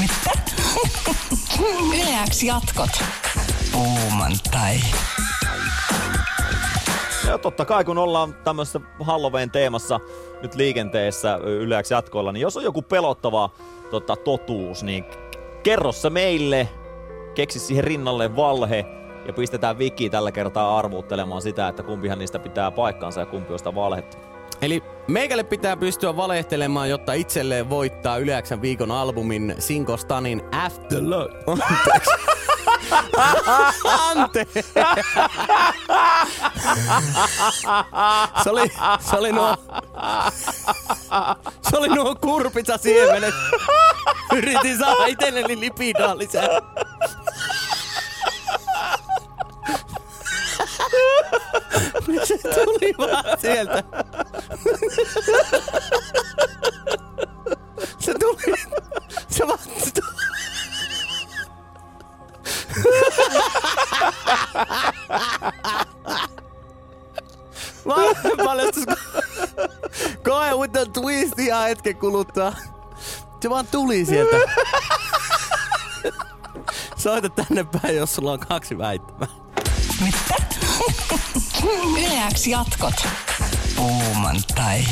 Mitä? Yleäks jatkot. Puumantai. Ja totta kai, kun ollaan tämmöisessä Halloween teemassa nyt liikenteessä yleäksi jatkoilla, niin jos on joku pelottava tota, totuus, niin kerro se meille, keksi siihen rinnalle valhe ja pistetään Viki tällä kertaa arvuuttelemaan sitä, että kumpihan niistä pitää paikkaansa ja kumpi on sitä valhetta. Eli meikälle pitää pystyä valehtelemaan, jotta itselleen voittaa Yleäksän viikon albumin Sinko Stanin Afterlife. Anteeksi. se oli, se oli nuo, se oli nuo kurpitsa siemenet. Yritin saada itselleni lipidaa lisää. se tuli vaan sieltä. Paljastus koe with the twist ihan hetken kuluttua. Se vaan tuli sieltä. Soita tänne päin, jos sulla on kaksi väittämää. Mitä? Yleäks jatkot. Puumantai.